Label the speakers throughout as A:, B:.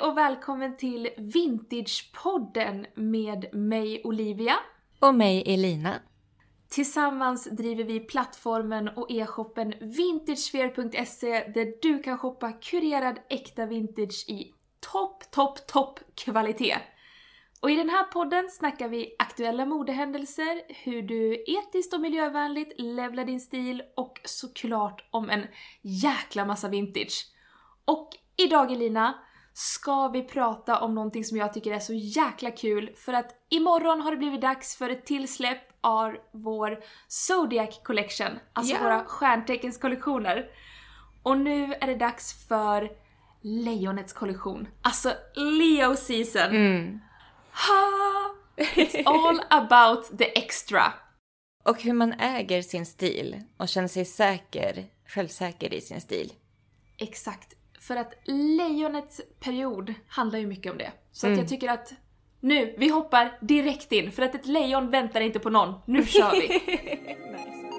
A: Hej och välkommen till Vintagepodden med mig Olivia.
B: Och mig Elina.
A: Tillsammans driver vi plattformen och e-shoppen vintagesphere.se där du kan shoppa kurerad äkta vintage i topp, topp, topp kvalitet. Och i den här podden snackar vi aktuella modehändelser, hur du etiskt och miljövänligt levlar din stil och såklart om en jäkla massa vintage. Och idag Elina ska vi prata om någonting som jag tycker är så jäkla kul för att imorgon har det blivit dags för ett tillsläpp av vår Zodiac Collection, alltså
B: Ja.
A: våra stjärnteckенskollektioner. Och nu är det dags för Lejonets kollektion, alltså Leo season.
B: Mm.
A: Ha! It's all about the extra.
B: Och hur man äger sin stil och känner sig säker, självsäker i sin stil.
A: Exakt. För att lejonets period handlar ju mycket om det. Så
B: Mm.
A: att jag tycker att nu, vi hoppar direkt in för att ett lejon väntar inte på någon. Nu kör vi! Nej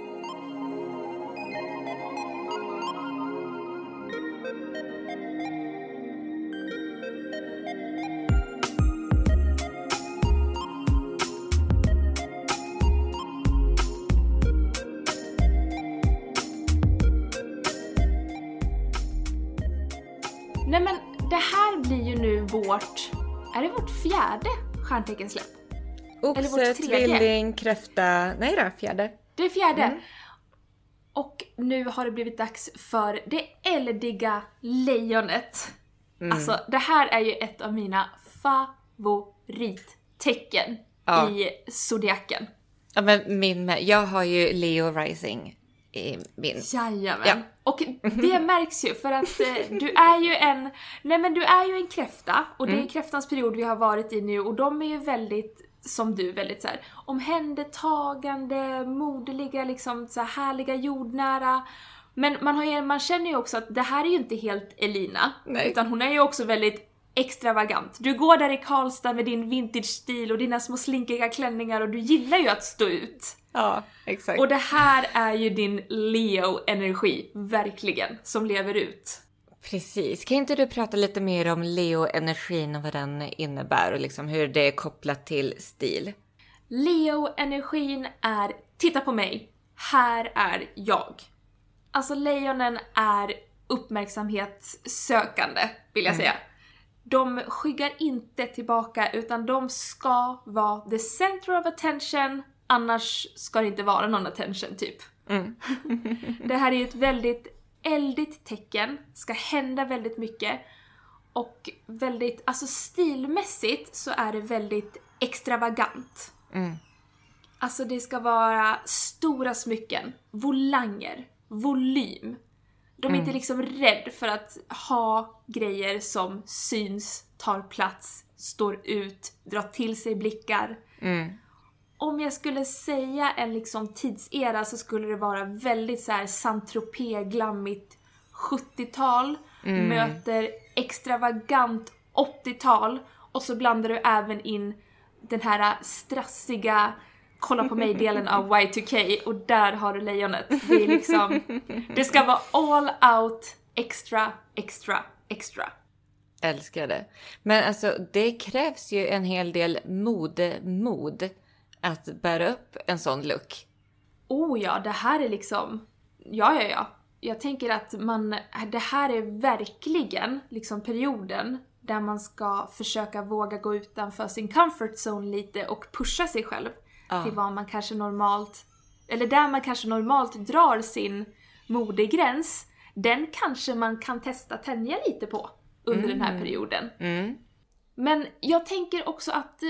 A: stjärnteckensläpp?
B: Oxe, tvilling, kräfta. Nej då, fjärde.
A: Det är fjärde.
B: Mm.
A: Och nu har det blivit dags för det eldiga lejonet.
B: Mm.
A: Alltså det här är ju ett av mina favorittecken
B: Ja.
A: i zodiaken.
B: Ja, men min med. Jag har ju Leo Rising i min.
A: Jajamän.
B: Ja.
A: Och det märks ju för att eh, du är ju en, nej men du är ju en kräfta och
B: Mm.
A: det är kräftans period vi har varit i nu och de är ju väldigt, som du, väldigt så här omhändertagande, moderliga, liksom så här härliga, jordnära. Men man, har ju, man känner ju också att det här är ju inte helt Elina,
B: Nej.
A: utan hon är ju också väldigt extravagant. Du går där i Karlstad med din vintage-stil och dina små slinkiga klänningar och du gillar ju att stå ut.
B: Ja, exakt.
A: Och det här är ju din Leo-energi, verkligen, som lever ut.
B: Precis. Kan inte du prata lite mer om Leo-energin och vad den innebär och liksom hur det är kopplat till stil?
A: Leo-energin är “titta på mig, här är jag”. Alltså lejonen är uppmärksamhetssökande, vill jag säga. De skyggar inte tillbaka utan de ska vara the center of attention, annars ska det inte vara någon attention typ.
B: Mm.
A: det här är ju ett väldigt eldigt tecken, ska hända väldigt mycket. Och väldigt, alltså stilmässigt så är det väldigt extravagant.
B: Mm.
A: Alltså det ska vara stora smycken, volanger, volym. De är inte liksom rädd för att ha grejer som syns, tar plats, står ut, drar till sig blickar.
B: Mm.
A: Om jag skulle säga en liksom tidsera så skulle det vara väldigt så här Saint-Tropez, glammigt 70-tal möter extravagant 80-tal och så blandar du även in den här strassiga kolla på mig-delen av Y2K och där har du lejonet. Det är liksom, det ska vara all out, extra, extra, extra.
B: Älskar det. Men alltså det krävs ju en hel del modemod att bära upp en sån look.
A: Oh ja, det här är liksom... Ja, ja, ja. Jag tänker att man... Det här är verkligen liksom perioden där man ska försöka våga gå utanför sin comfort zone lite och pusha sig själv
B: Ja.
A: till vad man kanske normalt... Eller där man kanske normalt drar sin modegräns, den kanske man kan testa tänja lite på under den här perioden.
B: Mm.
A: Men jag tänker också att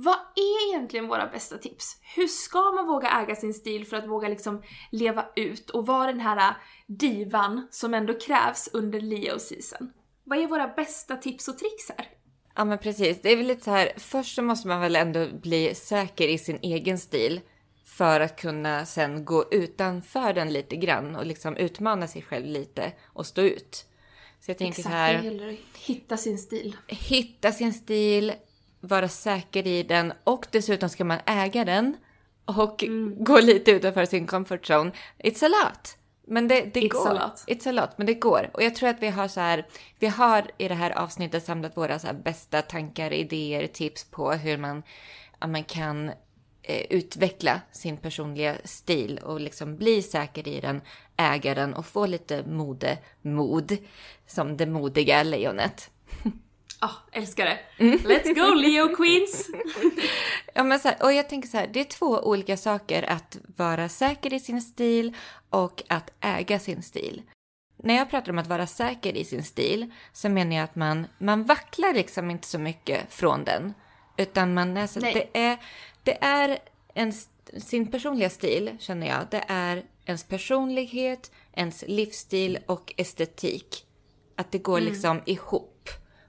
A: vad är egentligen våra bästa tips? Hur ska man våga äga sin stil för att våga liksom leva ut och vara den här eh, divan som ändå krävs under Leo season? Vad är våra bästa tips och tricks här?
B: Ja men precis, det är väl lite så här, först så måste man väl ändå bli säker i sin egen stil för att kunna sen gå utanför den lite grann och liksom utmana sig själv lite och stå ut. Så jag tänker
A: Exakt,
B: så här,
A: det gäller att hitta sin stil.
B: hitta sin stil, vara säker i den och dessutom ska man äga den och gå lite utanför sin comfort zone. It's a lot. Men det, det
A: It's
B: går.
A: a lot.
B: It's a lot, men det går. Och jag tror att vi har så här, vi har i det här avsnittet samlat våra så bästa tankar, idéer, tips på hur man, man kan eh, utveckla sin personliga stil och liksom bli säker i den, äga den och få lite mode, mod, som det modiga lejonet.
A: Ah, älskar det. Let's go Leo Queens!
B: Ja, men så här, och jag tänker så här, det är två olika saker att vara säker i sin stil och att äga sin stil. När jag pratar om att vara säker i sin stil så menar jag att man, man vacklar liksom inte så mycket från den. Utan man är så, det är, det är en, sin personliga stil känner jag. Det är ens personlighet, ens livsstil och estetik. Att det går liksom ihop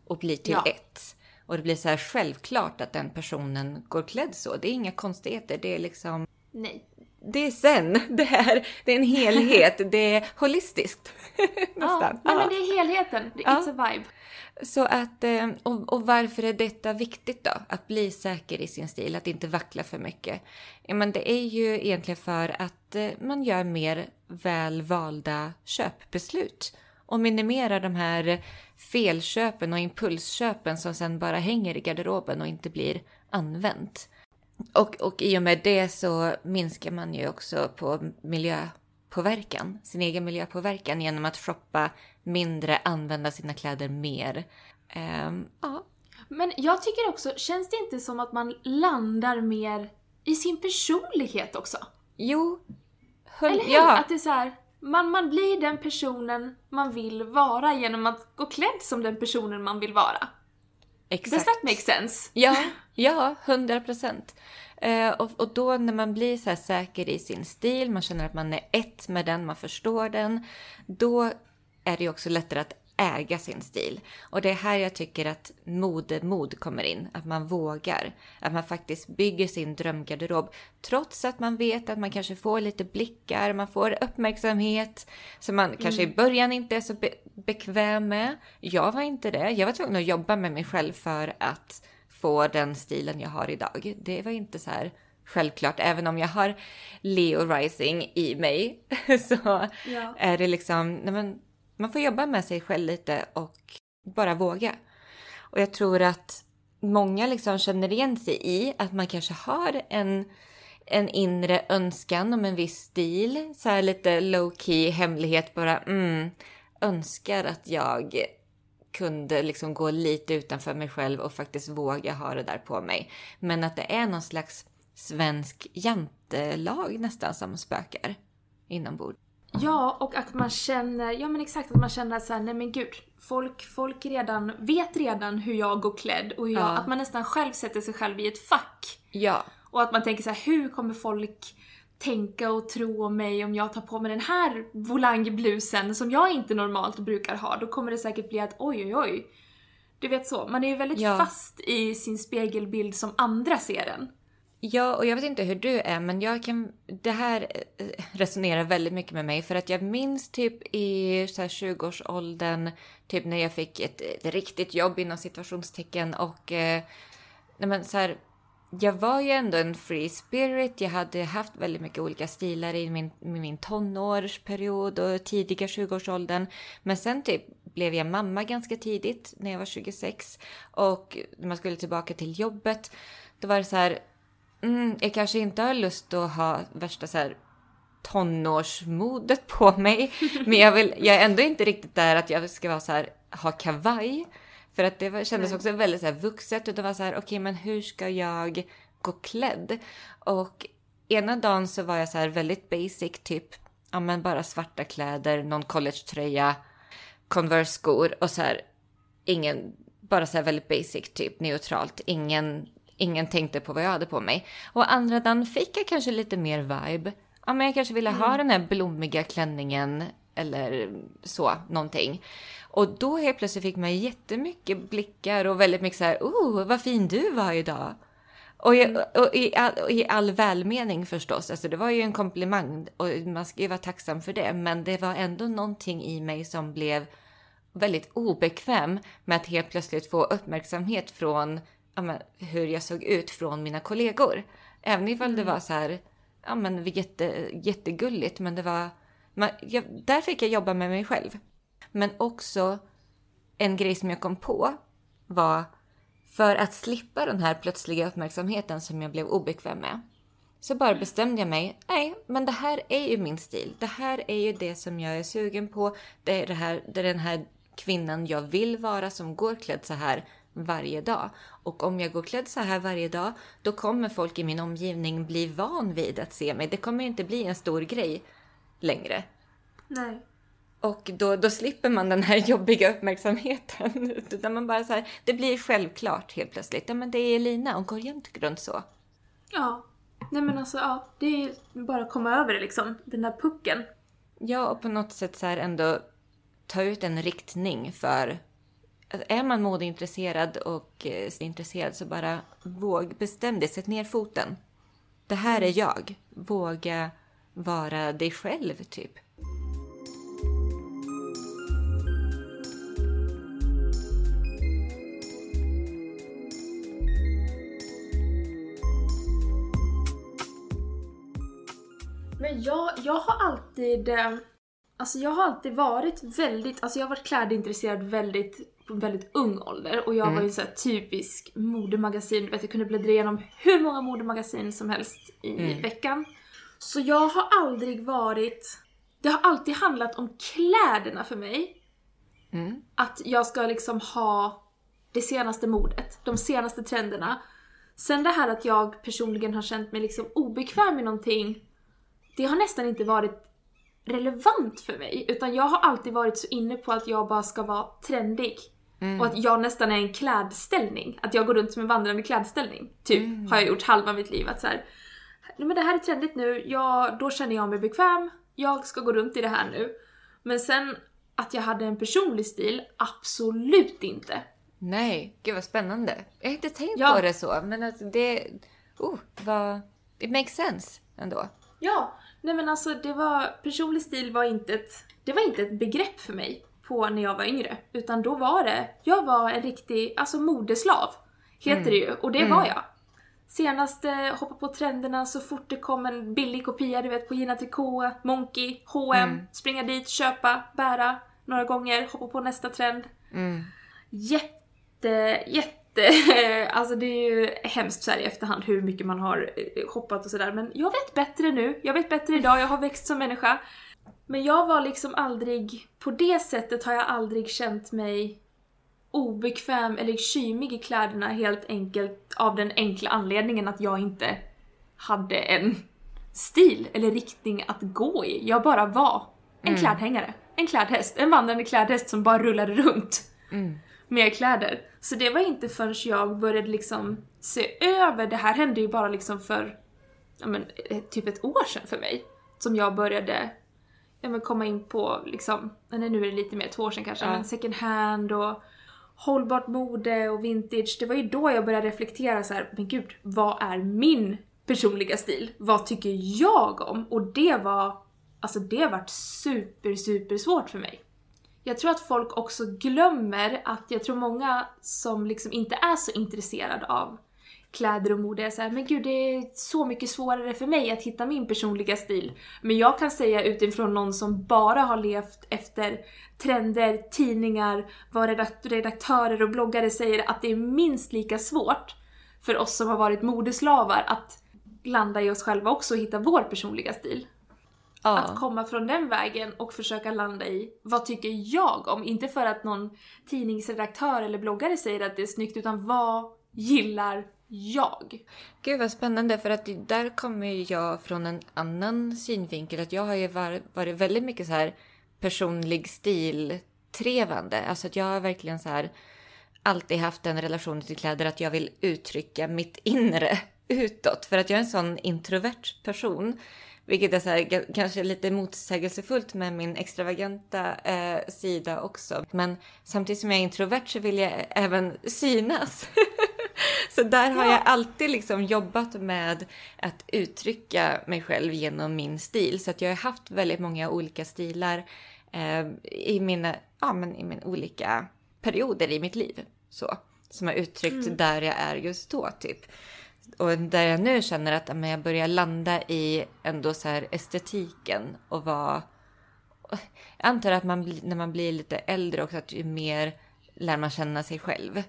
B: och blir till
A: Ja.
B: ett. Och det blir så här självklart att den personen går klädd så. Det är inga konstigheter. Det är liksom,
A: Nej.
B: det är sen. Det är, det är en helhet. det är holistiskt.
A: Ja,
B: Nästan.
A: nej,
B: Ja.
A: men det är helheten. Det-
B: Ja.
A: It's a vibe.
B: Så att, eh, och, och varför är detta viktigt då? Att bli säker i sin stil, att inte vackla för mycket. Ja, men det är ju egentligen för att eh, man gör mer välvalda köpbeslut och minimerar de här felköpen och impulsköpen som sen bara hänger i garderoben och inte blir använt. Och, och i och med det så minskar man ju också på miljöpåverkan, sin egen miljöpåverkan genom att shoppa mindre, använda sina kläder mer. Ehm, ja,
A: Men jag tycker också, känns det inte som att man landar mer i sin personlighet också?
B: jo. Hund,
A: Eller hur?
B: ja,
A: Att det är så här, man, man blir den personen man vill vara genom att gå klädd som den personen man vill vara. Does
B: exakt.
A: that make sense?
B: Ja, ja, hundra procent. Eh, och, och då när man blir så säker i sin stil, man känner att man är ett med den, man förstår den, då är det ju också lättare att äga sin stil. Och det är här jag tycker att modemod kommer in, att man vågar. Att man faktiskt bygger sin drömgarderob, trots att man vet att man kanske får lite blickar, man får uppmärksamhet, som man kanske i början inte är så be- bekväm med. Jag var inte det. Jag var tvungen att jobba med mig själv för att få den stilen jag har idag. Det var inte så här självklart, även om jag har Leo Rising i mig så
A: Ja.
B: är det liksom, nej men, man får jobba med sig själv lite och bara våga. Och jag tror att många liksom känner igen sig i att man kanske har en, en inre önskan om en viss stil. Så här lite low key hemlighet bara, mm, önskar att jag kunde liksom gå lite utanför mig själv och faktiskt våga ha det där på mig. Men att det är någon slags svensk jantelag nästan som spökar inombords.
A: Ja, och att man känner, ja men exakt, att man känner så här, nej men gud, folk, folk redan, vet redan hur jag går klädd och hur jag,
B: Ja.
A: att man nästan själv sätter sig själv i ett fack.
B: Ja,
A: Och att man tänker så här, hur kommer folk tänka och tro om mig om jag tar på mig den här volangblusen som jag inte normalt brukar ha? Då kommer det säkert bli att oj oj oj. Du vet så, man är ju väldigt
B: Ja.
A: fast i sin spegelbild som andra ser den.
B: Ja, och jag vet inte hur du är, men jag kan... Det här eh, resonerar väldigt mycket med mig för att jag minns typ i 20-årsåldern, typ när jag fick ett, ett riktigt jobb inom situationstecken och... Eh, nej men så här, jag var ju ändå en free spirit. Jag hade haft väldigt mycket olika stilar i min, min tonårsperiod och tidiga 20-årsåldern. Men sen typ blev jag mamma ganska tidigt när jag var 26 och när man skulle tillbaka till jobbet, då var det så här Mm, jag kanske inte har lust att ha värsta så här tonårsmodet på mig. Men jag, vill, jag är ändå inte riktigt där att jag ska vara så här, ha kavaj. För att det kändes
A: Nej.
B: också väldigt så här vuxet. Det var så här, okej men hur ska jag gå klädd? Och ena dagen så var jag så här väldigt basic, typ ja men bara svarta kläder, någon collegetröja, Converse-skor och så här ingen, bara så här väldigt basic, typ neutralt. Ingen, ingen tänkte på vad jag hade på mig. Och andra dagen fick jag kanske lite mer vibe. Ja, men jag kanske ville ha den här blommiga klänningen eller så, någonting. Och då helt plötsligt fick man jättemycket blickar och väldigt mycket så här, oh, vad fin du var idag. Och, i, och, i all, och i all välmening förstås, alltså det var ju en komplimang och man ska ju vara tacksam för det. Men det var ändå någonting i mig som blev väldigt obekväm med att helt plötsligt få uppmärksamhet från ja, men, hur jag såg ut från mina kollegor. Även ifall det var så här, ja men jätte, jättegulligt, men det var, Man, jag, där fick jag jobba med mig själv. Men också en grej som jag kom på var för att slippa den här plötsliga uppmärksamheten som jag blev obekväm med. Så bara bestämde jag mig, nej men det här är ju min stil. Det här är ju det som jag är sugen på. Det är, det här, det är den här kvinnan jag vill vara som går klädd så här varje dag. Och om jag går klädd så här varje dag, då kommer folk i min omgivning bli van vid att se mig. Det kommer inte bli en stor grej längre.
A: Nej.
B: Och då, då slipper man den här jobbiga uppmärksamheten. Utan man bara så här, det blir självklart helt plötsligt. Ja men det är Lina, hon går jämt runt så.
A: Ja. Nej men alltså ja, det är bara att komma över det liksom. Den där pucken.
B: Ja, och på något sätt så här ändå ta ut en riktning för... Är man modeintresserad och eh, intresserad så bara våg, bestäm dig, sätt ner foten. Det här är jag. Våga vara dig själv, typ.
A: Men jag, jag har alltid... eh, Alltså jag har alltid varit väldigt, alltså jag har varit klädintresserad väldigt, på en väldigt ung ålder och jag var ju så här typisk modemagasin, du vet jag kunde bläddra igenom hur många modemagasin som helst i veckan. Så jag har aldrig varit, det har alltid handlat om kläderna för mig.
B: Mm.
A: Att jag ska liksom ha det senaste modet, de senaste trenderna. Sen det här att jag personligen har känt mig liksom obekväm i någonting, det har nästan inte varit relevant för mig. Utan jag har alltid varit så inne på att jag bara ska vara trendig. Och att jag nästan är en klädställning. Att jag går runt som en vandrande klädställning. Typ, har jag gjort halva mitt liv. Att så här, nej men det här är trendigt nu, jag, då känner jag mig bekväm, jag ska gå runt i det här nu. Men sen att jag hade en personlig stil, absolut inte.
B: Nej, gud vad spännande. Jag har inte tänkt
A: Ja.
B: på det så, men att det... Oh, vad... It makes sense ändå.
A: Ja, nej men alltså det var, personlig stil var inte ett, det var inte ett begrepp för mig på när jag var yngre. Utan då var det, jag var en riktig, alltså modeslav heter det ju, och det var jag. Senaste, hoppa på trenderna så fort det kom en billig kopia, du vet på Gina Tricot, Monkey, H&M, springa dit, köpa, bära några gånger, hoppa på nästa trend.
B: Mm.
A: Jätte, jätte, alltså det är ju hemskt så här i efterhand hur mycket man har eh, hoppat och sådär men jag vet bättre nu, jag vet bättre idag, jag har växt som människa. Men jag var liksom aldrig, på det sättet har jag aldrig känt mig obekväm eller kymig i kläderna helt enkelt av den enkla anledningen att jag inte hade en stil eller riktning att gå i. Jag bara var en klädhängare, en klädhäst, en vandrande klädhäst som bara rullade runt med kläder. Så det var inte förrän jag började liksom se över, det här hände ju bara liksom för ja men, eh, typ ett år sedan för mig. Som jag började ja, men komma in på liksom, nej nu är det lite mer, två år sedan kanske,
B: Ja.
A: men second hand och hållbart mode och vintage. Det var ju då jag började reflektera så här, men gud, vad är min personliga stil? Vad tycker jag om? Och det var, alltså det har varit super, super svårt för mig. Jag tror att folk också glömmer att jag tror många som liksom inte är så intresserade av kläder och mode är såhär, men gud det är så mycket svårare för mig att hitta min personliga stil. Men jag kan säga utifrån någon som bara har levt efter trender, tidningar, vad redakt- redaktörer och bloggare säger att det är minst lika svårt för oss som har varit modeslavar att landa i oss själva också och hitta vår personliga stil. Att
B: Ja.
A: komma från den vägen och försöka landa i vad tycker jag om? Inte för att någon tidningsredaktör eller bloggare säger att det är snyggt utan vad gillar jag?
B: Gud vad spännande för att där kommer jag från en annan synvinkel. Att jag har ju varit väldigt mycket så här personlig stiltrevande. Alltså att jag har verkligen så här alltid haft en relation till kläder att jag vill uttrycka mitt inre utåt. För att jag är en sån introvert person. Vilket är så här, kanske lite motsägelsefullt med min extravaganta eh, sida också. Men samtidigt som jag är introvert så vill jag även synas. Så där har jag alltid liksom jobbat med att uttrycka mig själv genom min stil. Så att jag har haft väldigt många olika stilar eh, i, mina, ja, men i mina olika perioder i mitt liv. Så, som har uttryckt där jag är just då typ. Och där jag nu känner att men jag börjar landa i ändå så här estetiken och vad, Jag antar att man, när man blir lite äldre också, att ju mer lär man känna sig själv.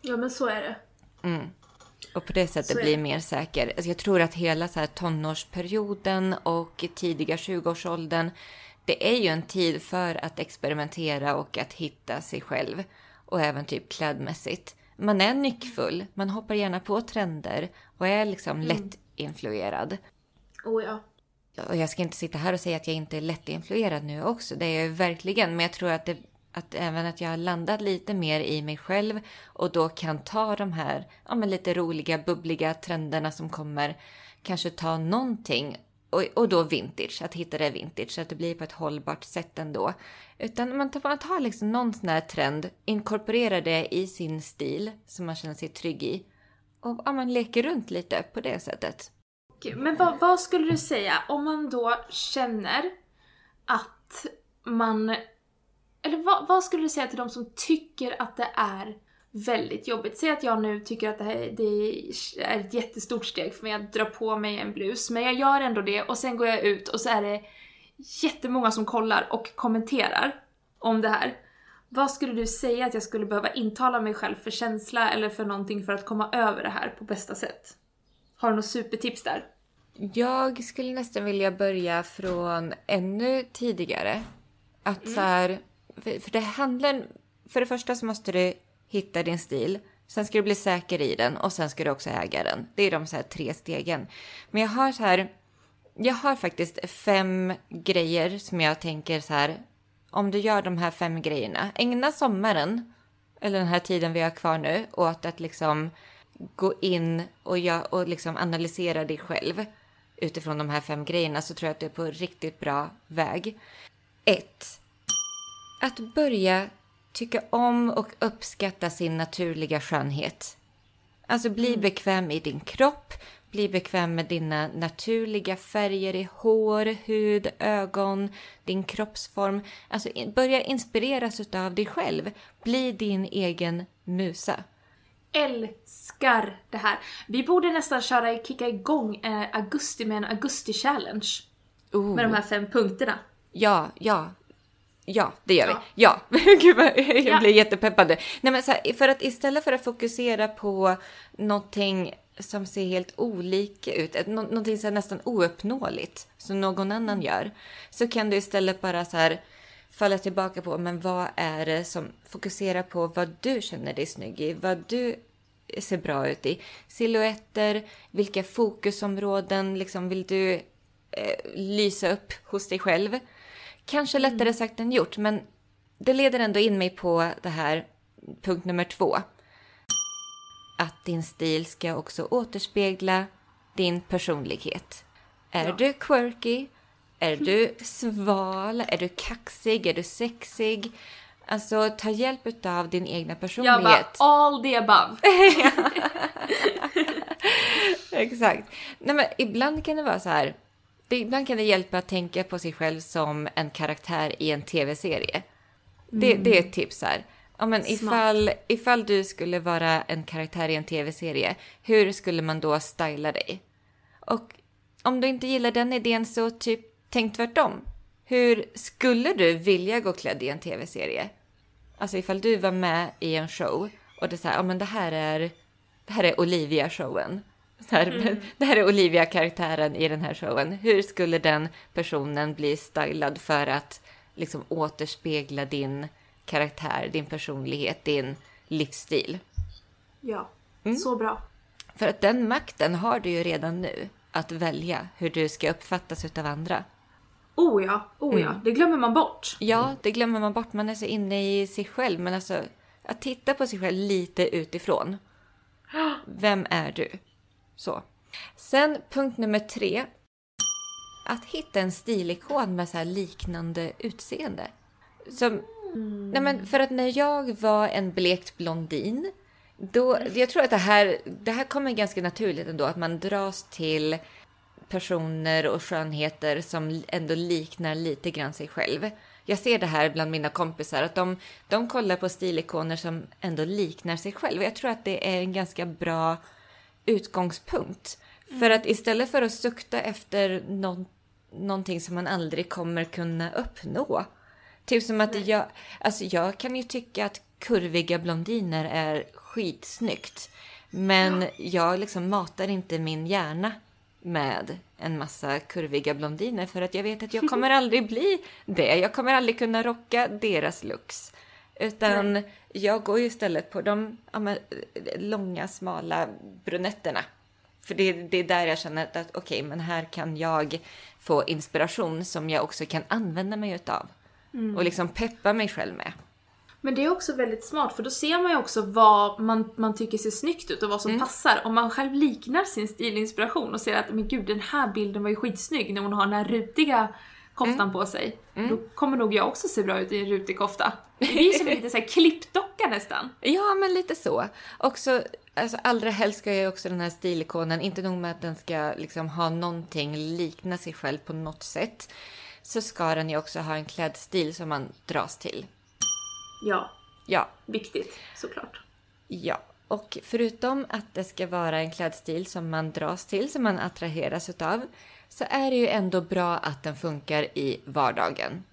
A: Ja men så är det.
B: Och på det sättet
A: Så det.
B: mer säker. Alltså jag tror att hela så här tonårsperioden och tidiga 20-årsåldern, det är ju en tid för att experimentera och att hitta sig själv. Och även typ klädmässigt. Man är nyckfull, man hoppar gärna på trender och är liksom lätt influerad.
A: Oh ja.
B: Och jag ska inte sitta här och säga att jag inte är lättinfluerad nu också. Det är jag verkligen. Men jag tror att, det, att även att jag har landat lite mer i mig själv och då kan ta de här ja, men lite roliga, bubbliga trenderna som kommer. Kanske ta någonting och, och då vintage, att hitta det vintage så att det blir på ett hållbart sätt ändå. Utan man tar, man tar liksom någon sån här trend, inkorporerar det i sin stil som man känner sig trygg i. Och ja, man leker runt lite på det sättet.
A: Men vad, vad skulle du säga om man då känner att man... Eller vad, vad skulle du säga till de som tycker att det är väldigt jobbigt? Säg att jag nu tycker att det, här, det är ett jättestort steg för mig att dra på mig en blus, men jag gör ändå det och sen går jag ut och så är det jättemånga som kollar och kommenterar om det här. Vad skulle du säga att jag skulle behöva intala mig själv för känsla eller för någonting för att komma över det här på bästa sätt? Har du något supertips där?
B: Jag skulle nästan vilja börja från ännu tidigare. Att så här, för, för det handlar... För det första så måste du hitta din stil. Sen ska du bli säker i den och sen ska du också äga den. Det är de så här tre stegen. Men jag har så här... Jag har faktiskt fem grejer som jag tänker så här. Om du gör de här fem grejerna, ägna sommaren, eller den här tiden vi har kvar nu, åt att liksom gå in och, gör, och liksom analysera dig själv utifrån de här fem grejerna så tror jag att du är på riktigt bra väg. 1. Att börja tycka om och uppskatta sin naturliga skönhet. Alltså bli bekväm i din kropp, bli bekväm med dina naturliga färger i hår, hud, ögon, din kroppsform. Alltså börja inspireras av dig själv. Bli din egen musa.
A: älskar det här. Vi borde nästan köra, kicka igång eh, augusti med en augusti-challenge.
B: Oh.
A: Med de här fem punkterna.
B: Ja, ja. Ja, det gör
A: Ja.
B: vi. Ja, gud vad jag
A: Ja.
B: blir jättepeppad nu. Nej men så här, för att istället för att fokusera på någonting som ser helt olika ut, nå- någonting så nästan ouppnåeligt som någon annan gör, så kan du istället bara så här falla tillbaka på, men vad är det som fokuserar på vad du känner dig snygg i, vad du ser bra ut i. Silhuetter, vilka fokusområden liksom vill du eh, lysa upp hos dig själv. Kanske lättare sagt än gjort, men det leder ändå in mig på det här punkt nummer två. Att din stil ska också återspegla din personlighet. Är
A: Ja.
B: du quirky? Är du sval? Är du kaxig? Är du sexig? Alltså ta hjälp av din egna
A: Jag
B: personlighet.
A: bara all the above.
B: Exakt. Nej, men ibland kan det vara så här. Det, ibland kan det hjälpa att tänka på sig själv som en karaktär i en tv-serie. Det, det är ett tips här. Ja, men ifall, ifall du skulle vara en karaktär i en tv-serie, hur skulle man då styla dig? Och om du inte gillar den idén så typ tänk tvärtom. Hur skulle du vilja gå klädd i en tv-serie? Alltså ifall du var med i en show och det är så här, ja men det här är, det här är Olivia-showen. Här, Det här är Olivia-karaktären i den här showen. Hur skulle den personen bli stylad för att liksom återspegla din karaktär, din personlighet, din livsstil?
A: Ja,
B: Mm.
A: så bra.
B: För att den makten har du ju redan nu, att välja hur du ska uppfattas utav andra.
A: Oh ja, oh ja. Det glömmer man bort.
B: Ja, det glömmer man bort. Man är så inne i sig själv. Men alltså, att titta på sig själv lite utifrån. Vem är du? Så. Sen punkt nummer tre. Att hitta en stilikon med så här liknande utseende. Som, nej men för att när jag var en blekt blondin. Då, jag tror att det här, det här kommer ganska naturligt ändå. Att man dras till personer och skönheter som ändå liknar lite grann sig själv. Jag ser det här bland mina kompisar, att de, de kollar på stilikoner som ändå liknar sig själv. Jag tror att det är en ganska bra utgångspunkt. För att istället för att sukta efter någon, någonting som man aldrig kommer kunna uppnå. Typ som att jag, alltså jag kan ju tycka att kurviga blondiner är skitsnyggt. Men jag liksom matar inte min hjärna med en massa kurviga blondiner för att jag vet att jag kommer aldrig bli det. Jag kommer aldrig kunna rocka deras looks. Utan Nej. jag går ju istället på de ja, långa, smala brunetterna. För det, det är där jag känner att okej, okay, men här kan jag få inspiration som jag också kan använda mig utav. Mm. Och liksom peppa mig själv med.
A: Men det är också väldigt smart för då ser man ju också vad man, man tycker ser snyggt ut och vad som mm. passar. Om man själv liknar sin stilinspiration och ser att men gud den här bilden var ju skitsnygg när hon har den här rutiga koftan mm. på sig. Mm. Då kommer nog jag också se bra ut i en rutig kofta. Det blir som en liten så här klippdocka nästan.
B: Ja, men lite så. Också, alltså, allra helst ska ju också den här stilikonen, inte nog med att den ska liksom ha någonting, likna sig själv på något sätt, så ska den ju också ha en klädstil som man dras till.
A: Ja.
B: Ja.
A: Viktigt, såklart.
B: Ja. Och förutom att det ska vara en klädstil som man dras till, som man attraheras utav, så är det ju ändå bra att den funkar i vardagen.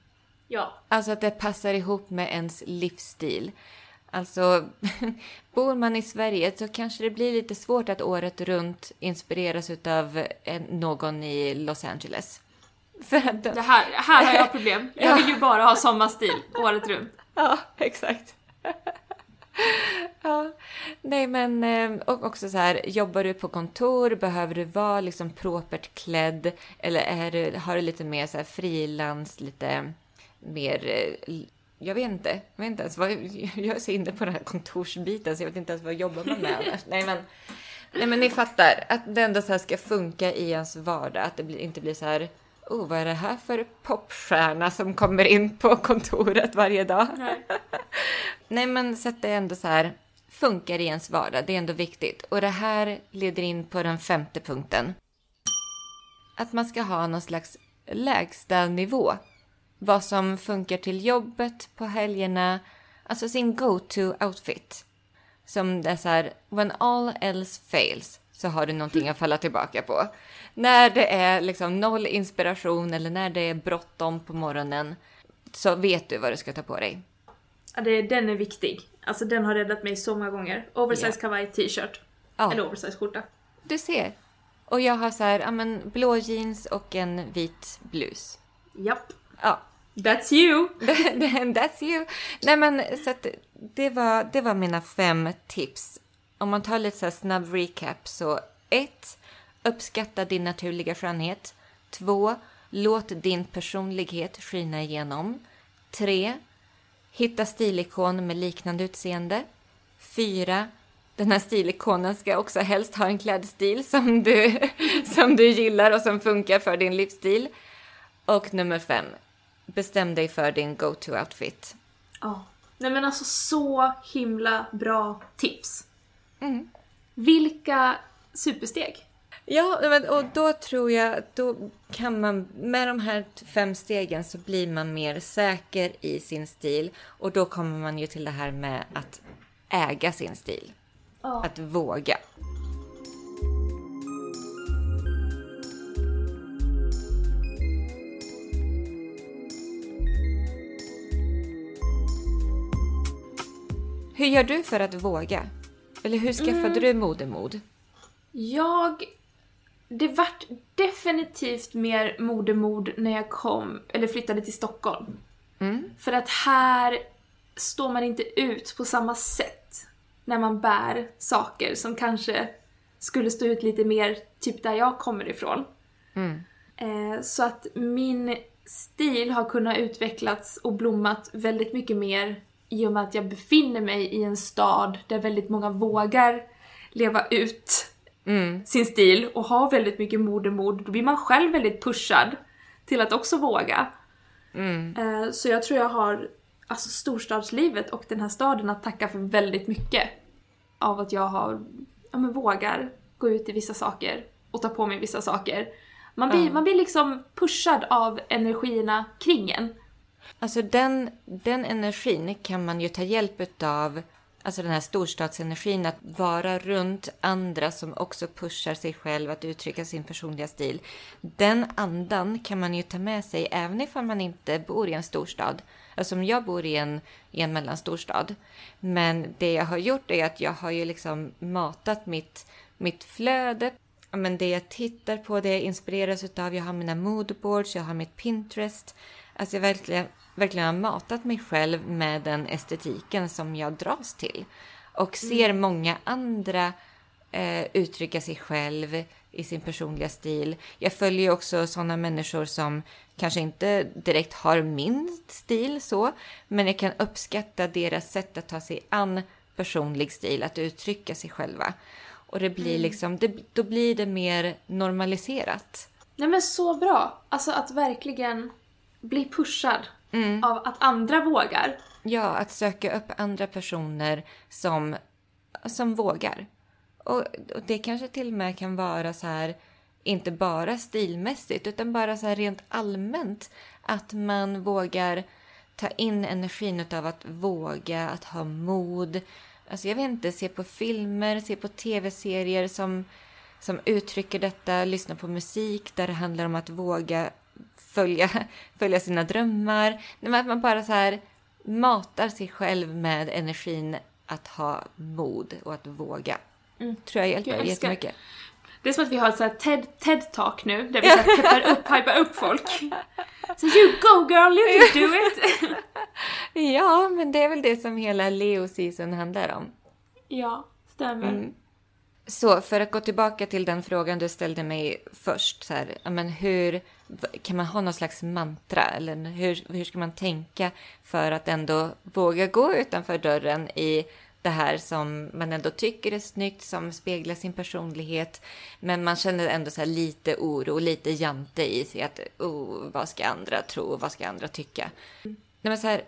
A: Ja.
B: Alltså att det passar ihop med ens livsstil. Alltså, bor man i Sverige så kanske det blir lite svårt att året runt inspireras av någon i Los Angeles.
A: Att... det här, här har jag problem. Jag vill ju bara ha sommarstil året runt.
B: Ja, exakt. ja, nej men eh, och också så här, jobbar du på kontor, behöver du vara liksom propert klädd eller är du, har du lite mer så här frilans, lite mer, eh, jag vet inte, jag vet inte ens vad, jag är så inne på den här kontorsbiten så jag vet inte ens vad jobbar man med annars. Nej men, nej men ni fattar, att det ändå så här ska funka i ens vardag, att det inte blir så här oh, vad är det här för popstjärna som kommer in på kontoret varje dag? Nej, Nej men så att det ändå så här funkar i ens vardag, det är ändå viktigt. Och det här leder in på den femte punkten. Att man ska ha någon slags lägsta nivå. Vad som funkar till jobbet, på helgerna, alltså sin go-to-outfit. Som det är så här, when all else fails så har du någonting att falla tillbaka på när det är liksom noll inspiration eller när det är bråttom på morgonen så vet du vad du ska ta på dig.
A: Ja, det, den är viktig. Alltså den har räddat mig så många gånger. Oversize yeah. kavaj, t-shirt. Ja. Eller oversize skjorta.
B: Du ser. Och jag har så här, ja men blå jeans och en vit blus.
A: Japp.
B: Ja.
A: That's you!
B: That's you! Nej men så att det var, det var mina fem tips. Om man tar lite så snabb recap så 1. Uppskatta din naturliga skönhet. 2. Låt din personlighet skina igenom. 3. Hitta stilikon med liknande utseende. 4. Den här stilikonen ska också helst ha en klädstil som du, som du gillar och som funkar för din livsstil. Och nummer 5. Bestäm dig för din go-to-outfit.
A: Ja. Oh. Nej men alltså så himla bra tips.
B: Mm.
A: Vilka supersteg!
B: Ja, och då tror jag, då kan man, med de här fem stegen så blir man mer säker i sin stil. Och då kommer man ju till det här med att äga sin stil. Oh. Att våga. Hur gör du för att våga? Eller hur skaffade mm. du modemod?
A: Jag det vart definitivt mer modemod när jag kom, eller flyttade till Stockholm.
B: Mm.
A: För att här står man inte ut på samma sätt när man bär saker som kanske skulle stå ut lite mer typ där jag kommer ifrån.
B: Mm.
A: Eh, så att min stil har kunnat utvecklats och blommat väldigt mycket mer i och med att jag befinner mig i en stad där väldigt många vågar leva ut
B: mm.
A: sin stil och har väldigt mycket modemod, då blir man själv väldigt pushad till att också våga.
B: Mm.
A: Eh, så jag tror jag har alltså storstadslivet och den här staden att tacka för väldigt mycket. Av att jag har, ja men vågar gå ut i vissa saker och ta på mig vissa saker. Man blir, mm. man blir liksom pushad av energierna kring en.
B: Alltså den, den energin kan man ju ta hjälp av Alltså den här storstadsenergin, att vara runt andra som också pushar sig själv att uttrycka sin personliga stil. Den andan kan man ju ta med sig även ifall man inte bor i en storstad. Alltså om jag bor i en, i en mellanstorstad. Men det jag har gjort är att jag har ju liksom matat mitt, mitt flöde men det jag tittar på, det jag inspireras utav. Jag har mina moodboards, jag har mitt Pinterest. Alltså jag verkligen, verkligen har matat mig själv med den estetiken som jag dras till. Och ser mm. många andra eh, uttrycka sig själv i sin personliga stil. Jag följer också sådana människor som kanske inte direkt har min stil så, men jag kan uppskatta deras sätt att ta sig an personlig stil, att uttrycka sig själva. Och det blir mm. liksom, det, då blir det mer normaliserat.
A: Nej men så bra! Alltså att verkligen bli pushad mm. av att andra vågar.
B: Ja, att söka upp andra personer som, som vågar. Och, och det kanske till och med kan vara så här, inte bara stilmässigt, utan bara så här rent allmänt. Att man vågar ta in energin av att våga, att ha mod, Alltså jag vet inte, se på filmer, se på tv-serier som, som uttrycker detta, lyssna på musik där det handlar om att våga följa, följa sina drömmar. Att man bara så här matar sig själv med energin att ha mod och att våga. Mm. Tror jag hjälper jag jättemycket.
A: Det är som att vi har ett sånt TED, TED-talk nu, där vi så peppar upp, hypar upp folk. Så you go girl, you can do it!
B: ja, men det är väl det som hela Leo-season handlar om.
A: Ja, stämmer. Mm.
B: Så för att gå tillbaka till den frågan du ställde mig först, så här, men hur kan man ha någon slags mantra eller hur, hur ska man tänka för att ändå våga gå utanför dörren i det här som man ändå tycker är snyggt, som speglar sin personlighet. Men man känner ändå så lite oro, lite jante i sig att oh, vad ska andra tro, vad ska andra tycka? Nej, men så här,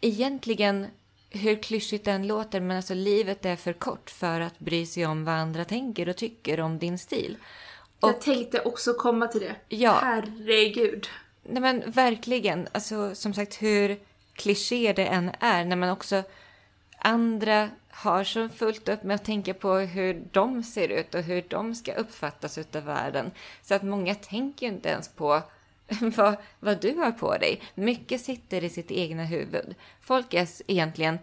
B: egentligen, hur klyschigt den låter, men alltså livet är för kort för att bry sig om vad andra tänker och tycker om din stil.
A: Och, jag tänkte också komma till det.
B: Ja.
A: Herregud.
B: Nej men verkligen, alltså som sagt hur kliché det än är, när man också andra har så fullt upp med att tänka på hur de ser ut och hur de ska uppfattas utav världen. Så att många tänker inte ens på vad, vad du har på dig. Mycket sitter i sitt egna huvud. Folk är egentligen,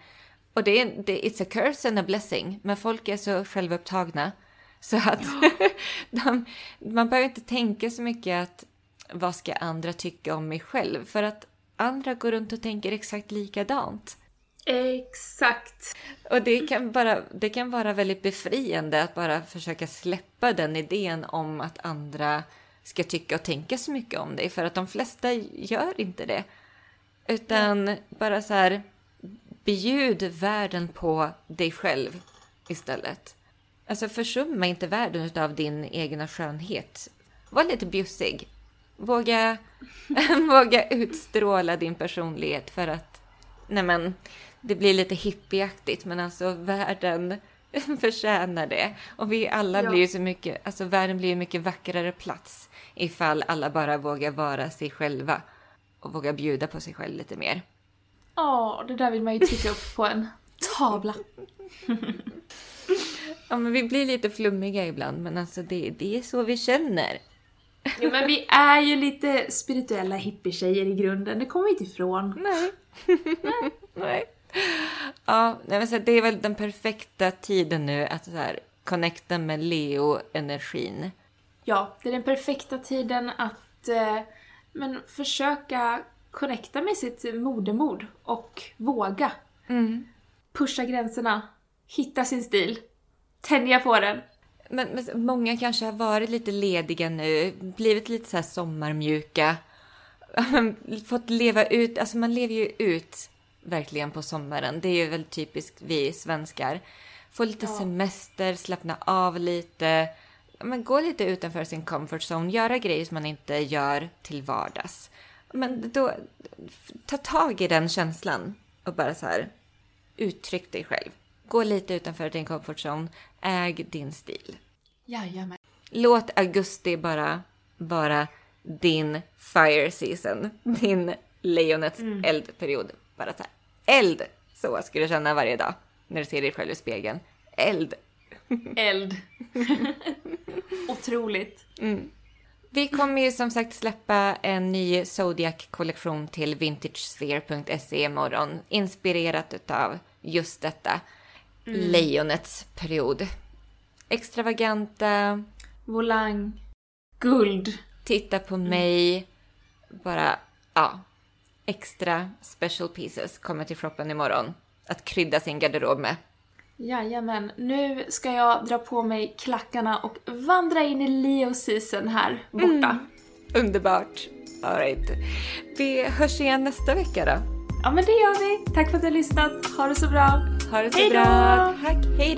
B: och det är, det, it's a curse and a blessing, men folk är så självupptagna. Så att de, man behöver inte tänka så mycket att vad ska andra tycka om mig själv? För att andra går runt och tänker exakt likadant.
A: Exakt.
B: Och det kan, bara, det kan vara väldigt befriande att bara försöka släppa den idén om att andra ska tycka och tänka så mycket om dig. För att de flesta gör inte det. Utan ja. bara så här, bjud världen på dig själv istället. Alltså försumma inte världen av din egna skönhet. Var lite bjussig. Våga, våga utstråla din personlighet för att, nej men, det blir lite hippieaktigt men alltså världen förtjänar det. Och vi alla ja. blir ju så mycket, alltså världen blir ju mycket vackrare plats ifall alla bara vågar vara sig själva och vågar bjuda på sig själv lite mer.
A: Ja, det där vill man ju trycka upp på en tavla.
B: ja, men vi blir lite flummiga ibland, men alltså det, det är så vi känner.
A: Ja, men vi är ju lite spirituella hippietjejer i grunden, det kommer vi inte ifrån.
B: Nej. Nej. Ja, det är väl den perfekta tiden nu att så här, connecta med Leo-energin.
A: Ja, det är den perfekta tiden att eh, men försöka connecta med sitt modermod och våga. Mm. Pusha gränserna, hitta sin stil, tänja på den.
B: Men, men, många kanske har varit lite lediga nu, blivit lite så här sommarmjuka. Fått leva ut, alltså man lever ju ut verkligen på sommaren. Det är ju väl typiskt vi svenskar. Få lite ja. semester, slappna av lite. Men gå lite utanför sin comfort zone, göra grejer som man inte gör till vardags. Men då, ta tag i den känslan och bara så här, uttryck dig själv. Gå lite utanför din comfort zone, äg din stil.
A: Jajamän.
B: Låt augusti bara vara din fire season, din lejonets mm. eldperiod. Bara så här, eld! Så ska du känna varje dag. när du ser dig själv i spegeln. Eld!
A: Eld. Otroligt.
B: Vi kommer ju som sagt släppa en ny Zodiac-kollektion till vintagesphere.se imorgon. Inspirerat utav just detta. Lejonets period. Extravaganta,
A: Volang. Guld.
B: titta på mig. Bara, ja. Extra special pieces kommer till shoppen imorgon. Att krydda sin garderob med.
A: Jajamän, nu ska jag dra på mig klackarna och vandra in i Leo season här borta.
B: Underbart. All right. Vi hörs igen nästa vecka då.
A: Ja men det gör vi. Tack för att du har lyssnat. Ha det så bra.
B: Ha det så
A: Hej då!
B: bra. Tack. Hej